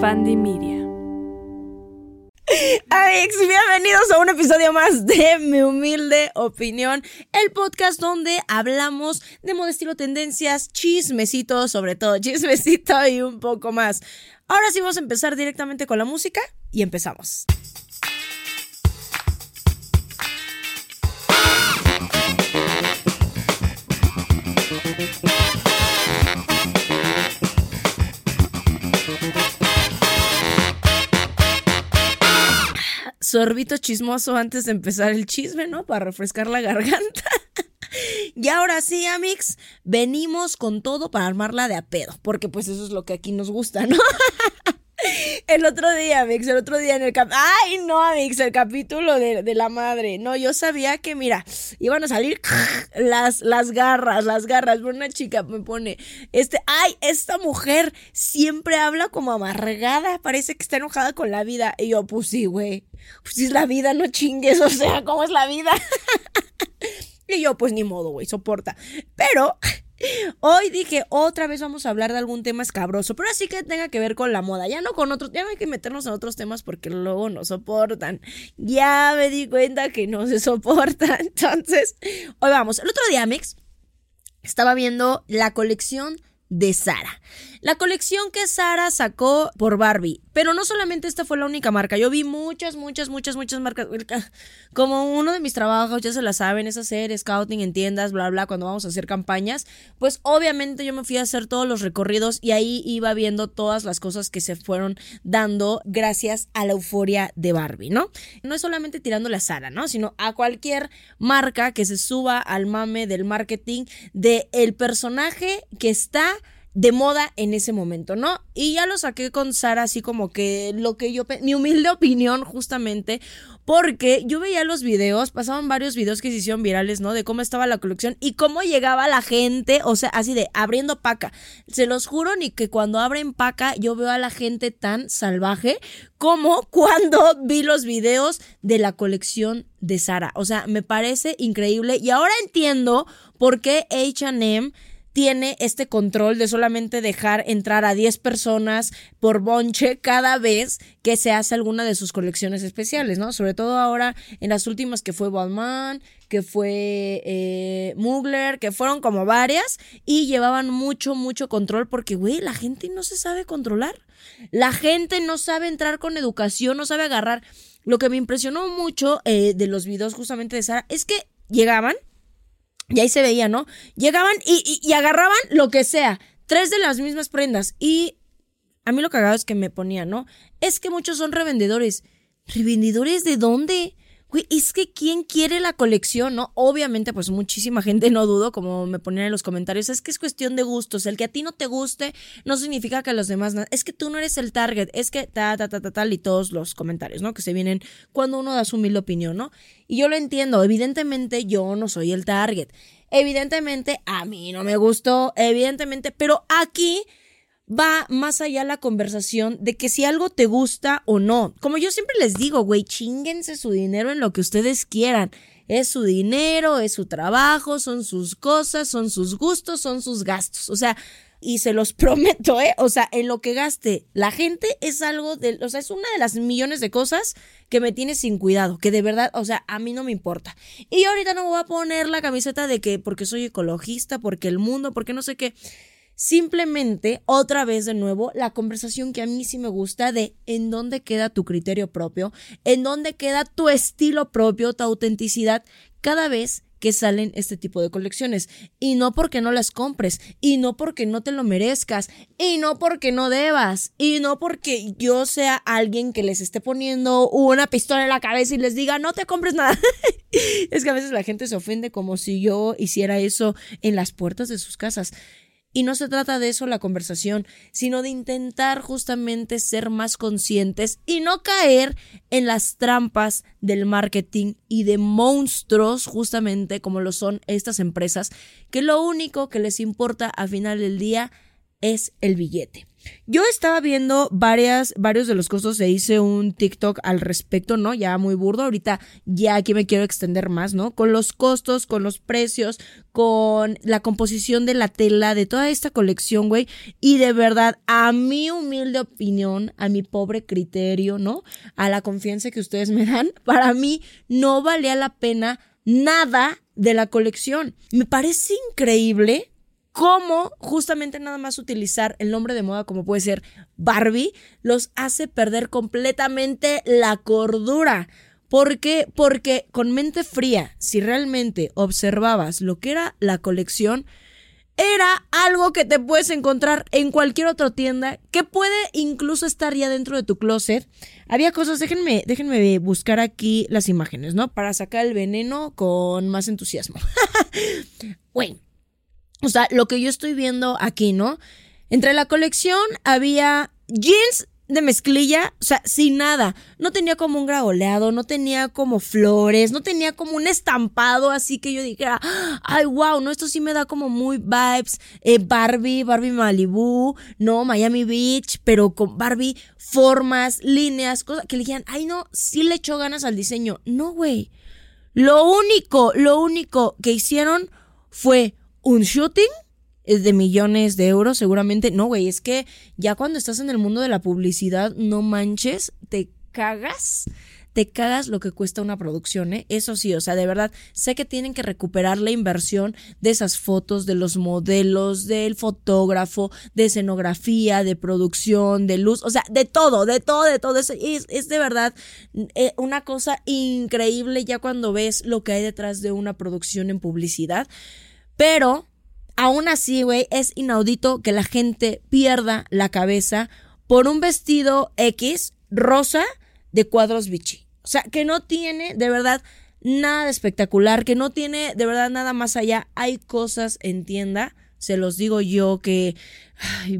Fandy Media. Alex, bienvenidos a un episodio más de Mi Humilde Opinión, el podcast donde hablamos de modo estilo tendencias, chismecitos, sobre todo chismecito y un poco más. Ahora sí vamos a empezar directamente con la música y empezamos. Sorbito chismoso antes de empezar el chisme, ¿no? Para refrescar la garganta. y ahora sí, Amix, venimos con todo para armarla de a pedo, porque pues eso es lo que aquí nos gusta, ¿no? El otro día, Amix, el otro día en el cap... Ay, no, Amix, el capítulo de, de, la madre. No, yo sabía que, mira, iban a salir las, las garras, las garras. Una chica me pone, este, ay, esta mujer siempre habla como amargada, parece que está enojada con la vida. Y yo, pues sí, güey, pues es la vida, no chingues, o sea, ¿cómo es la vida? y yo, pues ni modo, güey, soporta. Pero Hoy dije, otra vez vamos a hablar de algún tema escabroso, pero así que tenga que ver con la moda, ya no con otros, ya no hay que meternos en otros temas porque luego no soportan. Ya me di cuenta que no se soporta. Entonces, hoy vamos. El otro día, Mix, estaba viendo la colección de Sara. La colección que Sara sacó por Barbie. Pero no solamente esta fue la única marca. Yo vi muchas, muchas, muchas, muchas marcas. Como uno de mis trabajos, ya se la saben, es hacer scouting en tiendas, bla, bla, cuando vamos a hacer campañas. Pues obviamente yo me fui a hacer todos los recorridos y ahí iba viendo todas las cosas que se fueron dando gracias a la euforia de Barbie, ¿no? No es solamente tirándole a Sara, ¿no? Sino a cualquier marca que se suba al mame del marketing de el personaje que está de moda en ese momento, ¿no? Y ya lo saqué con Sara así como que lo que yo, mi humilde opinión justamente, porque yo veía los videos, pasaban varios videos que se hicieron virales, ¿no? De cómo estaba la colección y cómo llegaba la gente, o sea, así de abriendo paca. Se los juro ni que cuando abren paca yo veo a la gente tan salvaje como cuando vi los videos de la colección de Sara. O sea, me parece increíble y ahora entiendo por qué HM tiene este control de solamente dejar entrar a 10 personas por bonche cada vez que se hace alguna de sus colecciones especiales, ¿no? Sobre todo ahora en las últimas que fue Balmain, que fue eh, Mugler, que fueron como varias y llevaban mucho, mucho control porque, güey, la gente no se sabe controlar. La gente no sabe entrar con educación, no sabe agarrar. Lo que me impresionó mucho eh, de los videos justamente de Sara es que llegaban y ahí se veía, ¿no? Llegaban y, y, agarraban lo que sea, tres de las mismas prendas. Y a mí lo cagado es que me ponía, ¿no? Es que muchos son revendedores. ¿Revendedores de dónde? Güey, es que ¿quién quiere la colección, no? Obviamente, pues muchísima gente, no dudo, como me ponían en los comentarios, es que es cuestión de gustos. El que a ti no te guste no significa que a los demás. Es que tú no eres el target, es que ta, ta, ta, ta, tal, y todos los comentarios, ¿no? Que se vienen cuando uno da su mil opinión, ¿no? Y yo lo entiendo, evidentemente yo no soy el target. Evidentemente a mí no me gustó, evidentemente, pero aquí va más allá la conversación de que si algo te gusta o no. Como yo siempre les digo, güey, chinguense su dinero en lo que ustedes quieran. Es su dinero, es su trabajo, son sus cosas, son sus gustos, son sus gastos. O sea, y se los prometo, ¿eh? O sea, en lo que gaste la gente es algo de, o sea, es una de las millones de cosas que me tiene sin cuidado, que de verdad, o sea, a mí no me importa. Y ahorita no me voy a poner la camiseta de que porque soy ecologista, porque el mundo, porque no sé qué. Simplemente, otra vez de nuevo, la conversación que a mí sí me gusta de en dónde queda tu criterio propio, en dónde queda tu estilo propio, tu autenticidad, cada vez que salen este tipo de colecciones. Y no porque no las compres, y no porque no te lo merezcas, y no porque no debas, y no porque yo sea alguien que les esté poniendo una pistola en la cabeza y les diga, no te compres nada. es que a veces la gente se ofende como si yo hiciera eso en las puertas de sus casas. Y no se trata de eso la conversación, sino de intentar justamente ser más conscientes y no caer en las trampas del marketing y de monstruos justamente como lo son estas empresas, que lo único que les importa a final del día es el billete. Yo estaba viendo varias, varios de los costos, se hice un TikTok al respecto, ¿no? Ya muy burdo, ahorita ya aquí me quiero extender más, ¿no? Con los costos, con los precios, con la composición de la tela, de toda esta colección, güey. Y de verdad, a mi humilde opinión, a mi pobre criterio, ¿no? A la confianza que ustedes me dan, para mí no valía la pena nada de la colección. Me parece increíble cómo justamente nada más utilizar el nombre de moda como puede ser Barbie los hace perder completamente la cordura. ¿Por qué? Porque con mente fría, si realmente observabas lo que era la colección, era algo que te puedes encontrar en cualquier otra tienda, que puede incluso estar ya dentro de tu closet. Había cosas, déjenme, déjenme buscar aquí las imágenes, ¿no? Para sacar el veneno con más entusiasmo. bueno, o sea, lo que yo estoy viendo aquí, ¿no? Entre la colección había jeans de mezclilla, o sea, sin nada. No tenía como un gragoleado, no tenía como flores, no tenía como un estampado así que yo dijera, ay, wow, no, esto sí me da como muy vibes. Eh, Barbie, Barbie Malibu, no, Miami Beach, pero con Barbie, formas, líneas, cosas que le dijeran, ay, no, sí le echó ganas al diseño. No, güey. Lo único, lo único que hicieron fue un shooting es de millones de euros, seguramente. No, güey, es que ya cuando estás en el mundo de la publicidad, no manches, te cagas. Te cagas lo que cuesta una producción, ¿eh? Eso sí, o sea, de verdad, sé que tienen que recuperar la inversión de esas fotos, de los modelos, del fotógrafo, de escenografía, de producción, de luz, o sea, de todo, de todo, de todo. Es, es, de verdad eh, una cosa increíble ya cuando ves lo que hay detrás de una producción en publicidad. Pero, aún así, güey, es inaudito que la gente pierda la cabeza por un vestido X rosa de cuadros bichi. O sea, que no tiene de verdad nada de espectacular, que no tiene de verdad nada más allá. Hay cosas en tienda, se los digo yo que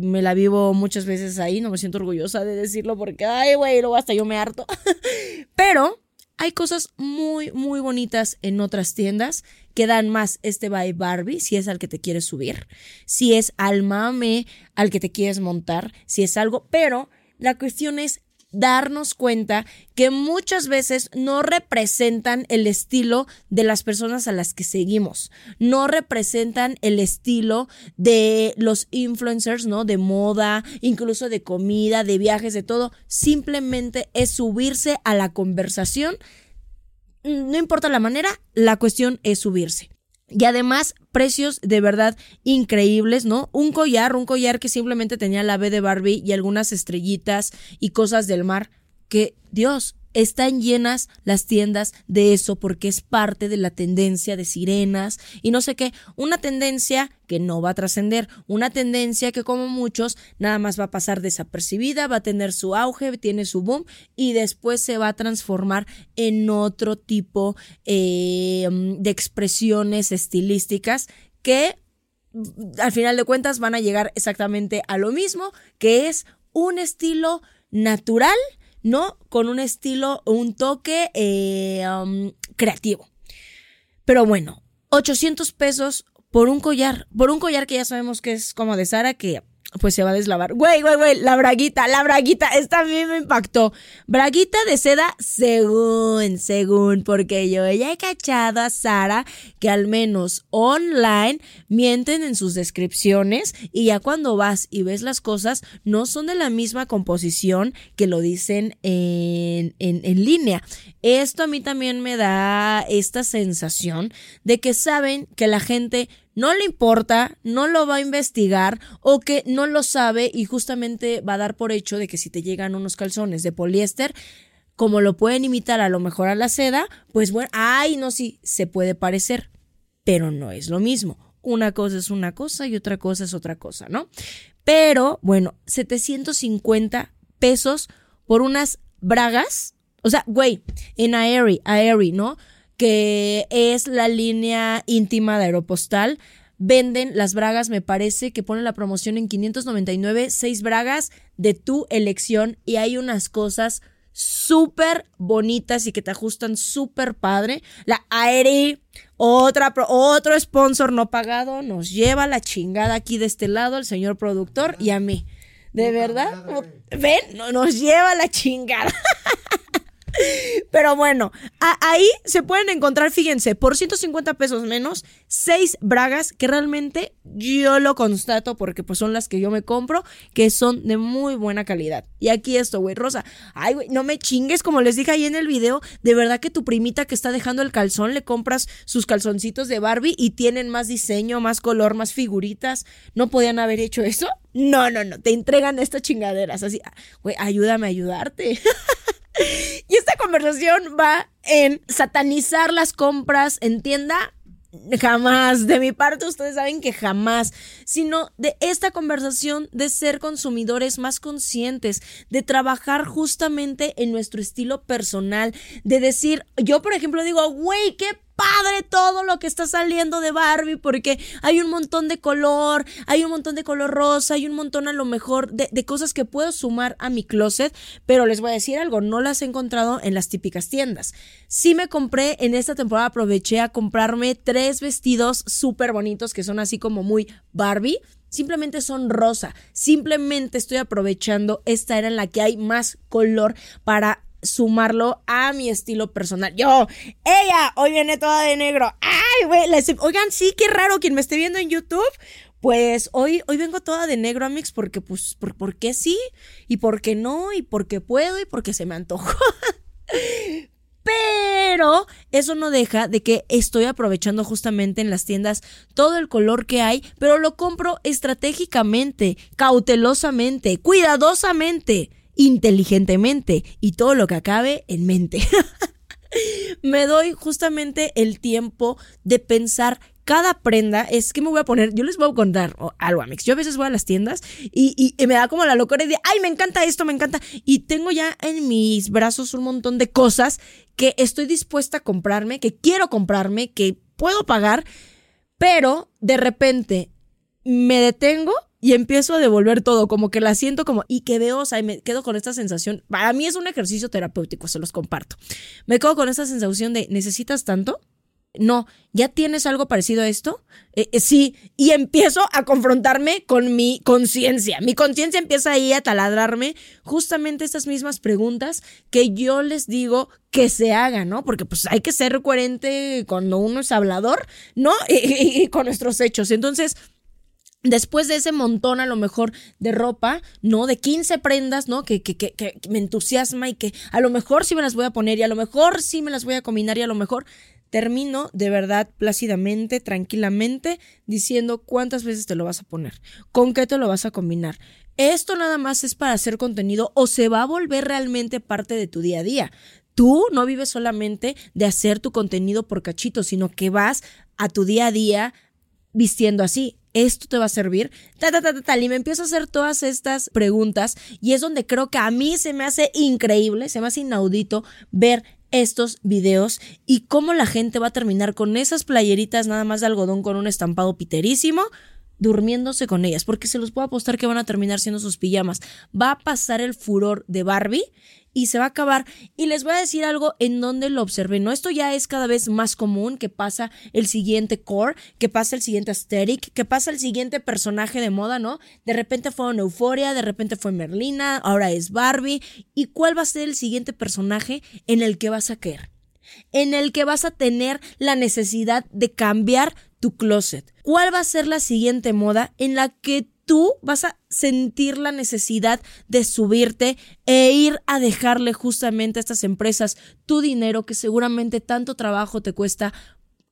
me la vivo muchas veces ahí, no me siento orgullosa de decirlo porque, ay, güey, luego hasta yo me harto. Pero hay cosas muy, muy bonitas en otras tiendas que dan más este by Barbie, si es al que te quieres subir, si es al mame al que te quieres montar, si es algo, pero la cuestión es darnos cuenta que muchas veces no representan el estilo de las personas a las que seguimos, no representan el estilo de los influencers, ¿no? De moda, incluso de comida, de viajes, de todo, simplemente es subirse a la conversación. No importa la manera, la cuestión es subirse. Y además, precios de verdad increíbles, ¿no? Un collar, un collar que simplemente tenía la B de Barbie y algunas estrellitas y cosas del mar. Que, Dios, están llenas las tiendas de eso porque es parte de la tendencia de sirenas y no sé qué, una tendencia que no va a trascender, una tendencia que como muchos nada más va a pasar desapercibida, va a tener su auge, tiene su boom y después se va a transformar en otro tipo eh, de expresiones estilísticas que al final de cuentas van a llegar exactamente a lo mismo, que es un estilo natural ¿no? Con un estilo, un toque eh, um, creativo. Pero bueno, 800 pesos por un collar, por un collar que ya sabemos que es como de Sara, que pues se va a deslavar. Güey, güey, güey, la braguita, la braguita, esta a mí me impactó. Braguita de seda, según, según, porque yo ya he cachado a Sara que al menos online mienten en sus descripciones y ya cuando vas y ves las cosas no son de la misma composición que lo dicen en, en, en línea. Esto a mí también me da esta sensación de que saben que la gente no le importa, no lo va a investigar o que no lo sabe y justamente va a dar por hecho de que si te llegan unos calzones de poliéster, como lo pueden imitar a lo mejor a la seda, pues bueno, ay, no, sí, se puede parecer, pero no es lo mismo. Una cosa es una cosa y otra cosa es otra cosa, ¿no? Pero bueno, 750 pesos por unas bragas. O sea, güey, en Aerie, Aerie, ¿no? Que es la línea íntima de Aeropostal. Venden las bragas, me parece que ponen la promoción en 599, seis bragas de tu elección y hay unas cosas súper bonitas y que te ajustan súper padre. La Aerie, Otra, otro sponsor no pagado nos lleva la chingada aquí de este lado, el señor productor y a mí. De verdad, ven, nos lleva la chingada. Pero bueno, ahí se pueden encontrar, fíjense, por 150 pesos menos, seis bragas que realmente yo lo constato porque pues son las que yo me compro, que son de muy buena calidad. Y aquí esto, güey, Rosa. Ay, güey, no me chingues, como les dije ahí en el video, de verdad que tu primita que está dejando el calzón, le compras sus calzoncitos de Barbie y tienen más diseño, más color, más figuritas. ¿No podían haber hecho eso? No, no, no, te entregan estas chingaderas así. Güey, ayúdame a ayudarte. Conversación va en satanizar las compras en tienda. Jamás, de mi parte ustedes saben que jamás, sino de esta conversación de ser consumidores más conscientes, de trabajar justamente en nuestro estilo personal, de decir, yo por ejemplo digo, güey, qué padre todo lo que está saliendo de Barbie porque hay un montón de color, hay un montón de color rosa, hay un montón a lo mejor de, cosas que puedo sumar a mi closet, pero les voy a decir algo, no las he encontrado en las típicas tiendas. Sí me compré, en esta temporada aproveché a comprarme tres vestidos súper bonitos que son así como muy Barbie. Simplemente son rosa. Simplemente estoy aprovechando esta era en la que hay más color para sumarlo a mi estilo personal. Yo, ella, hoy viene toda de negro. Ay, güey, oigan, sí, qué raro quien me esté viendo en YouTube. Pues hoy, hoy vengo toda de negro, Amix, porque pues, por, porque sí, y porque no, y porque puedo, y porque se me antojó. Pero eso no deja de que estoy aprovechando justamente en las tiendas todo el color que hay, pero lo compro estratégicamente, cautelosamente, cuidadosamente inteligentemente y todo lo que acabe en mente. me doy justamente el tiempo de pensar cada prenda es que me voy a poner, yo les voy a contar algo, Amix. Yo a veces voy a las tiendas y, me da como la locura de, ay, me encanta esto, me encanta. Y tengo ya en mis brazos un montón de cosas que estoy dispuesta a comprarme, que quiero comprarme, que puedo pagar, pero de repente me detengo y empiezo a devolver todo, como que la siento como, y que veo, o sea, y me quedo con esta sensación, para mí es un ejercicio terapéutico, se los comparto. Me quedo con esta sensación de, ¿necesitas tanto? No, ¿ya tienes algo parecido a esto? Eh, eh, sí, y empiezo a confrontarme con mi conciencia. Mi conciencia empieza ahí a taladrarme justamente estas mismas preguntas que yo les digo que se hagan, ¿no? Porque pues hay que ser coherente cuando uno es hablador, ¿no? y con nuestros hechos. Entonces, Después de ese montón a lo mejor de ropa, ¿no? De 15 prendas, ¿no? Que, que, que, que, me entusiasma y que a lo mejor sí me las voy a poner y a lo mejor sí me las voy a combinar y a lo mejor termino de verdad plácidamente, tranquilamente, diciendo cuántas veces te lo vas a poner, con qué te lo vas a combinar. Esto nada más es para hacer contenido o se va a volver realmente parte de tu día a día. Tú no vives solamente de hacer tu contenido por cachito, sino que vas a tu día a día vistiendo así esto te va a servir, y me empiezo a hacer todas estas preguntas y es donde creo que a mí se me hace increíble, se me hace inaudito ver estos videos y cómo la gente va a terminar con esas playeritas nada más de algodón con un estampado piterísimo durmiéndose con ellas, porque se los puedo apostar que van a terminar siendo sus pijamas. Va a pasar el furor de Barbie y se va a acabar. Y les voy a decir algo en donde lo observé. No, esto ya es cada vez más común que pasa el siguiente core, que pasa el siguiente aesthetic, que pasa el siguiente personaje de moda, ¿no? De repente fue una Euforia, de repente fue Merlina, ahora es Barbie. ¿Y cuál va a ser el siguiente personaje en el que vas a caer? En el que vas a tener la necesidad de cambiar tu closet. ¿Cuál va a ser la siguiente moda en la que tú vas a sentir la necesidad de subirte e ir a dejarle justamente a estas empresas tu dinero que seguramente tanto trabajo te cuesta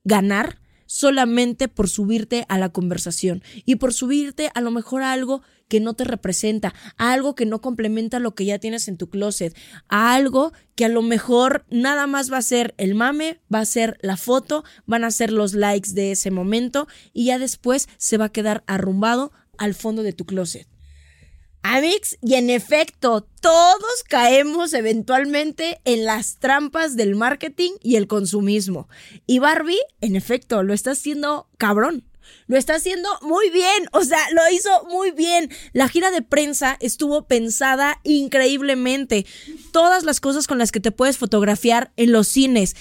ganar solamente por subirte a la conversación y por subirte a lo mejor a algo que no te representa, a algo que no complementa lo que ya tienes en tu closet, a algo que a lo mejor nada más va a ser el mame, va a ser la foto, van a ser los likes de ese momento y ya después se va a quedar arrumbado al fondo de tu closet. Amix, y en efecto, todos caemos eventualmente en las trampas del marketing y el consumismo. Y Barbie, en efecto, lo está haciendo cabrón. Lo está haciendo muy bien, o sea, lo hizo muy bien. La gira de prensa estuvo pensada increíblemente. Todas las cosas con las que te puedes fotografiar en los cines.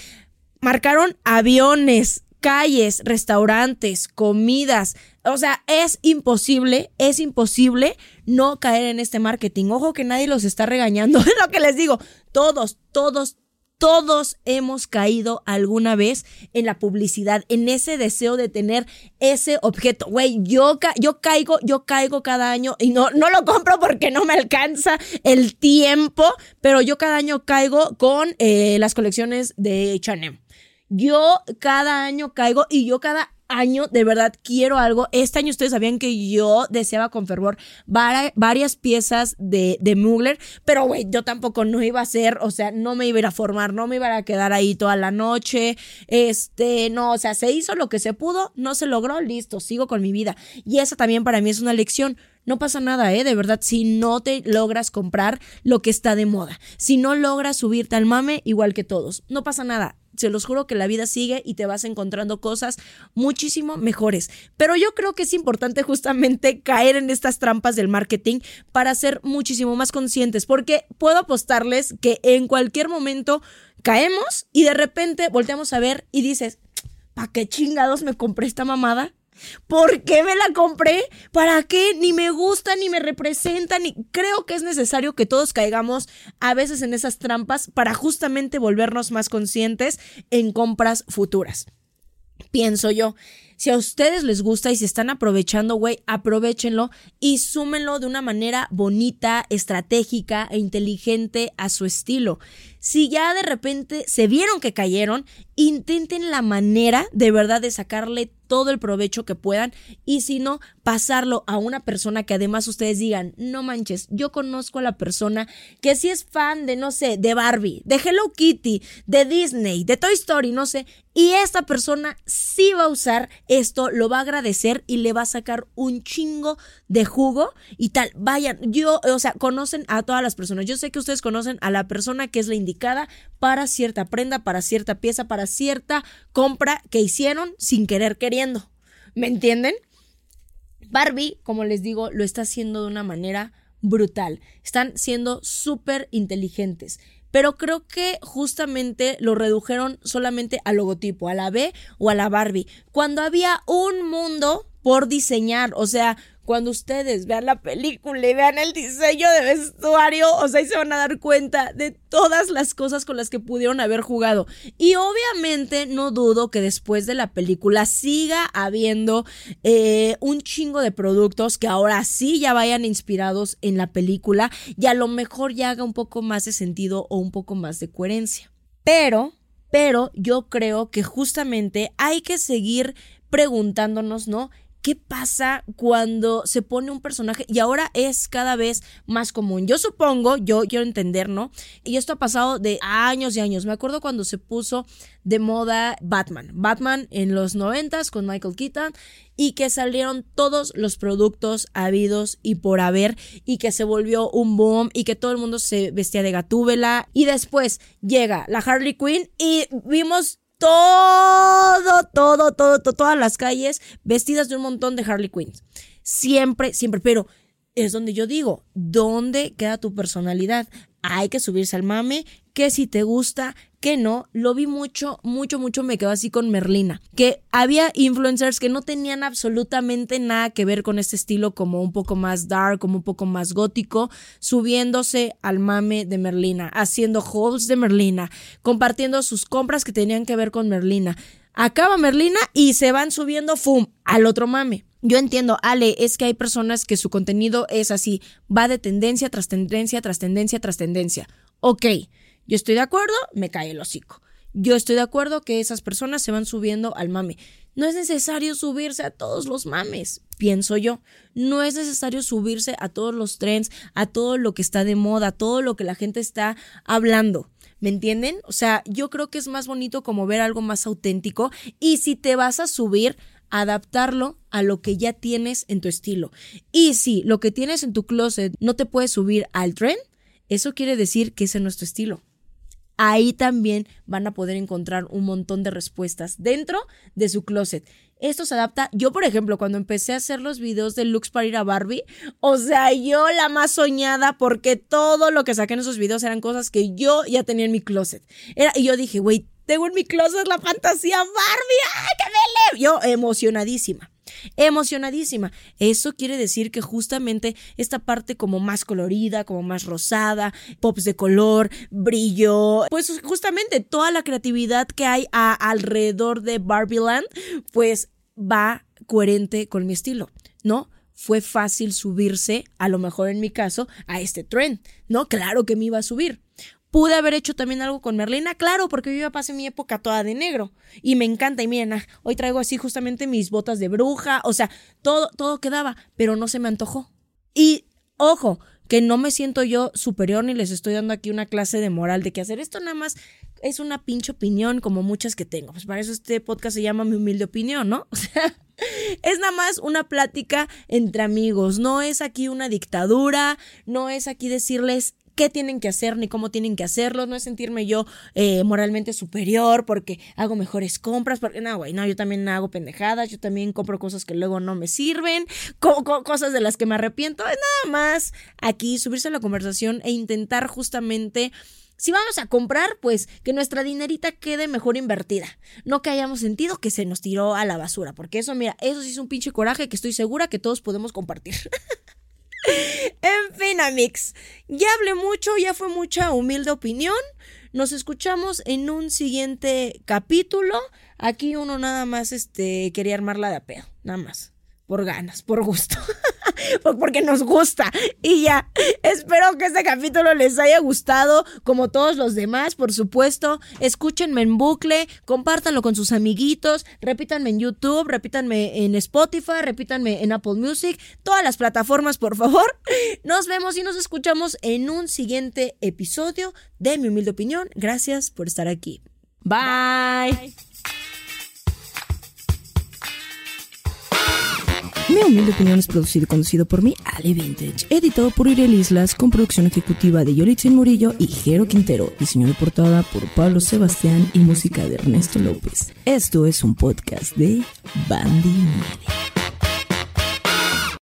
Marcaron aviones, calles, restaurantes, comidas. O sea, es imposible, es imposible no caer en este marketing. Ojo que nadie los está regañando. Es lo que les digo. Todos, todos, todos hemos caído alguna vez en la publicidad, en ese deseo de tener ese objeto. Güey, yo, yo caigo, yo caigo cada año y no, no lo compro porque no me alcanza el tiempo, pero yo cada año caigo con eh, las colecciones de Chanel. Yo cada año caigo y yo cada año de verdad quiero algo. Este año ustedes sabían que yo deseaba con fervor varias piezas de, de Mugler, pero güey, yo tampoco no iba a hacer, o sea, no me iba a a formar, no me iba a quedar ahí toda la noche. Este, no, o sea, se hizo lo que se pudo, no se logró, listo, sigo con mi vida. Y esa también para mí es una lección. No pasa nada, ¿eh? De verdad, si no te logras comprar lo que está de moda, si no logras subirte al mame igual que todos, no pasa nada se los juro que la vida sigue y te vas encontrando cosas muchísimo mejores. Pero yo creo que es importante justamente caer en estas trampas del marketing para ser muchísimo más conscientes, porque puedo apostarles que en cualquier momento caemos y de repente volteamos a ver y dices, ¿para qué chingados me compré esta mamada? ¿Por qué me la compré? ¿Para qué? Ni me gusta, ni me representa, ni creo que es necesario que todos caigamos a veces en esas trampas para justamente volvernos más conscientes en compras futuras. Pienso yo. Si a ustedes les gusta y se están aprovechando, güey, aprovechenlo y súmenlo de una manera bonita, estratégica e inteligente a su estilo. Si ya de repente se vieron que cayeron, intenten la manera de verdad de sacarle todo el provecho que puedan y si no, pasarlo a una persona que además ustedes digan, no manches, yo conozco a la persona que si es fan de, no sé, de Barbie, de Hello Kitty, de Disney, de Toy Story, no sé, y esta persona sí va a usar esto, lo va a agradecer y le va a sacar un chingo de jugo y tal. Vayan, yo, o sea, conocen a todas las personas. Yo sé que ustedes conocen a la persona que es la indicada para cierta prenda, para cierta pieza, para cierta compra que hicieron sin querer queriendo. ¿Me entienden? Barbie, como les digo, lo está haciendo de una manera brutal. Están siendo súper inteligentes. Pero creo que justamente lo redujeron solamente al logotipo, a la B o a la Barbie, cuando había un mundo por diseñar. O sea, cuando ustedes vean la película y vean el diseño de vestuario, o sea, ahí se van a dar cuenta de todas las cosas con las que pudieron haber jugado. Y obviamente no dudo que después de la película siga habiendo eh, un chingo de productos que ahora sí ya vayan inspirados en la película y a lo mejor ya haga un poco más de sentido o un poco más de coherencia. Pero, pero yo creo que justamente hay que seguir preguntándonos, ¿no? ¿Qué pasa cuando se pone un personaje? Y ahora es cada vez más común. Yo supongo, yo quiero entender, ¿no? Y esto ha pasado de años y años. Me acuerdo cuando se puso de moda Batman. Batman en los noventas con Michael Keaton y que salieron todos los productos habidos y por haber y que se volvió un boom y que todo el mundo se vestía de gatúbela y después llega la Harley Quinn y vimos todo, todo, todo, todas las calles vestidas de un montón de Harley Quinn. Siempre, siempre, pero es donde yo digo, ¿dónde queda tu personalidad? Hay que subirse al mame, que si te gusta, no. Lo vi mucho, mucho, mucho, me quedo así con Merlina. Que había influencers que no tenían absolutamente nada que ver con este estilo como un poco más dark, como un poco más gótico, subiéndose al mame de Merlina, haciendo hauls de Merlina, compartiendo sus compras que tenían que ver con Merlina. Acaba Merlina y se van subiendo, ¡fum!, al otro mame. Yo entiendo, Ale, es que hay personas que su contenido es así, va de tendencia tras tendencia, tras tendencia, tras tendencia. Ok, yo estoy de acuerdo, me cae el hocico. Yo estoy de acuerdo que esas personas se van subiendo al mame. No es necesario subirse a todos los mames, pienso yo. No es necesario subirse a todos los trends, a todo lo que está de moda, a todo lo que la gente está hablando. ¿Me entienden? O sea, yo creo que es más bonito como ver algo más auténtico y si te vas a subir, adaptarlo a lo que ya tienes en tu estilo. Y si lo que tienes en tu closet no te puede subir al trend, eso quiere decir que ese es nuestro estilo ahí también van a poder encontrar un montón de respuestas dentro de su closet. Esto se adapta, yo por ejemplo, cuando empecé a hacer los videos de looks para ir a Barbie, o sea, yo la más soñada porque todo lo que saqué en esos videos eran cosas que yo ya tenía en mi closet. Era, y yo dije, güey, tengo en mi closet la fantasía Barbie. ¡Ay, qué Yo emocionadísima. Emocionadísima. Eso quiere decir que justamente esta parte como más colorida, como más rosada, pops de color, brillo, pues justamente toda la creatividad que hay alrededor de Barbieland, pues va coherente con mi estilo, ¿no? Fue fácil subirse, a lo mejor en mi caso, a este trend, ¿no? Claro que me iba a subir. Pude haber hecho también algo con Merlina, claro, porque yo ya pasé mi época toda de negro y me encanta. Y miren, ah, hoy traigo así justamente mis botas de bruja, o sea, todo, todo quedaba, pero no se me antojó. Y ojo, que no me siento yo superior ni les estoy dando aquí una clase de moral de qué hacer. Esto nada más es una pinche opinión como muchas que tengo. Pues para eso este podcast se llama Mi humilde opinión, ¿no? O sea, es nada más una plática entre amigos. No es aquí una dictadura, no es aquí decirles qué tienen que hacer ni cómo tienen que hacerlo, no es sentirme yo eh, moralmente superior porque hago mejores compras, porque no, güey, no, yo también hago pendejadas, yo también compro cosas que luego no me sirven, cosas de las que me arrepiento, es nada más aquí subirse a la conversación e intentar justamente si vamos a comprar, pues que nuestra dinerita quede mejor invertida. No que hayamos sentido que se nos tiró a la basura. Porque eso, mira, eso sí es un pinche coraje que estoy segura que todos podemos compartir. en fin, Amix, ya hablé mucho, ya fue mucha humilde opinión. Nos escuchamos en un siguiente capítulo. Aquí uno nada más este, quería armarla de apeo, nada más. Por ganas, por gusto. porque nos gusta. Y ya, espero que este capítulo les haya gustado, como todos los demás, por supuesto. Escúchenme en bucle, compártanlo con sus amiguitos, repítanme en YouTube, repítanme en Spotify, repítanme en Apple Music, todas las plataformas, por favor. Nos vemos y nos escuchamos en un siguiente episodio de Mi Humilde Opinión. Gracias por estar aquí. Bye. Mi humilde opinión es producido y conducido por mí, Ale Vintage, editado por Iriel Islas, con producción ejecutiva de Yolitzin Murillo y Jero Quintero, diseño de portada por Pablo Sebastián y música de Ernesto López. Esto es un podcast de Bandy.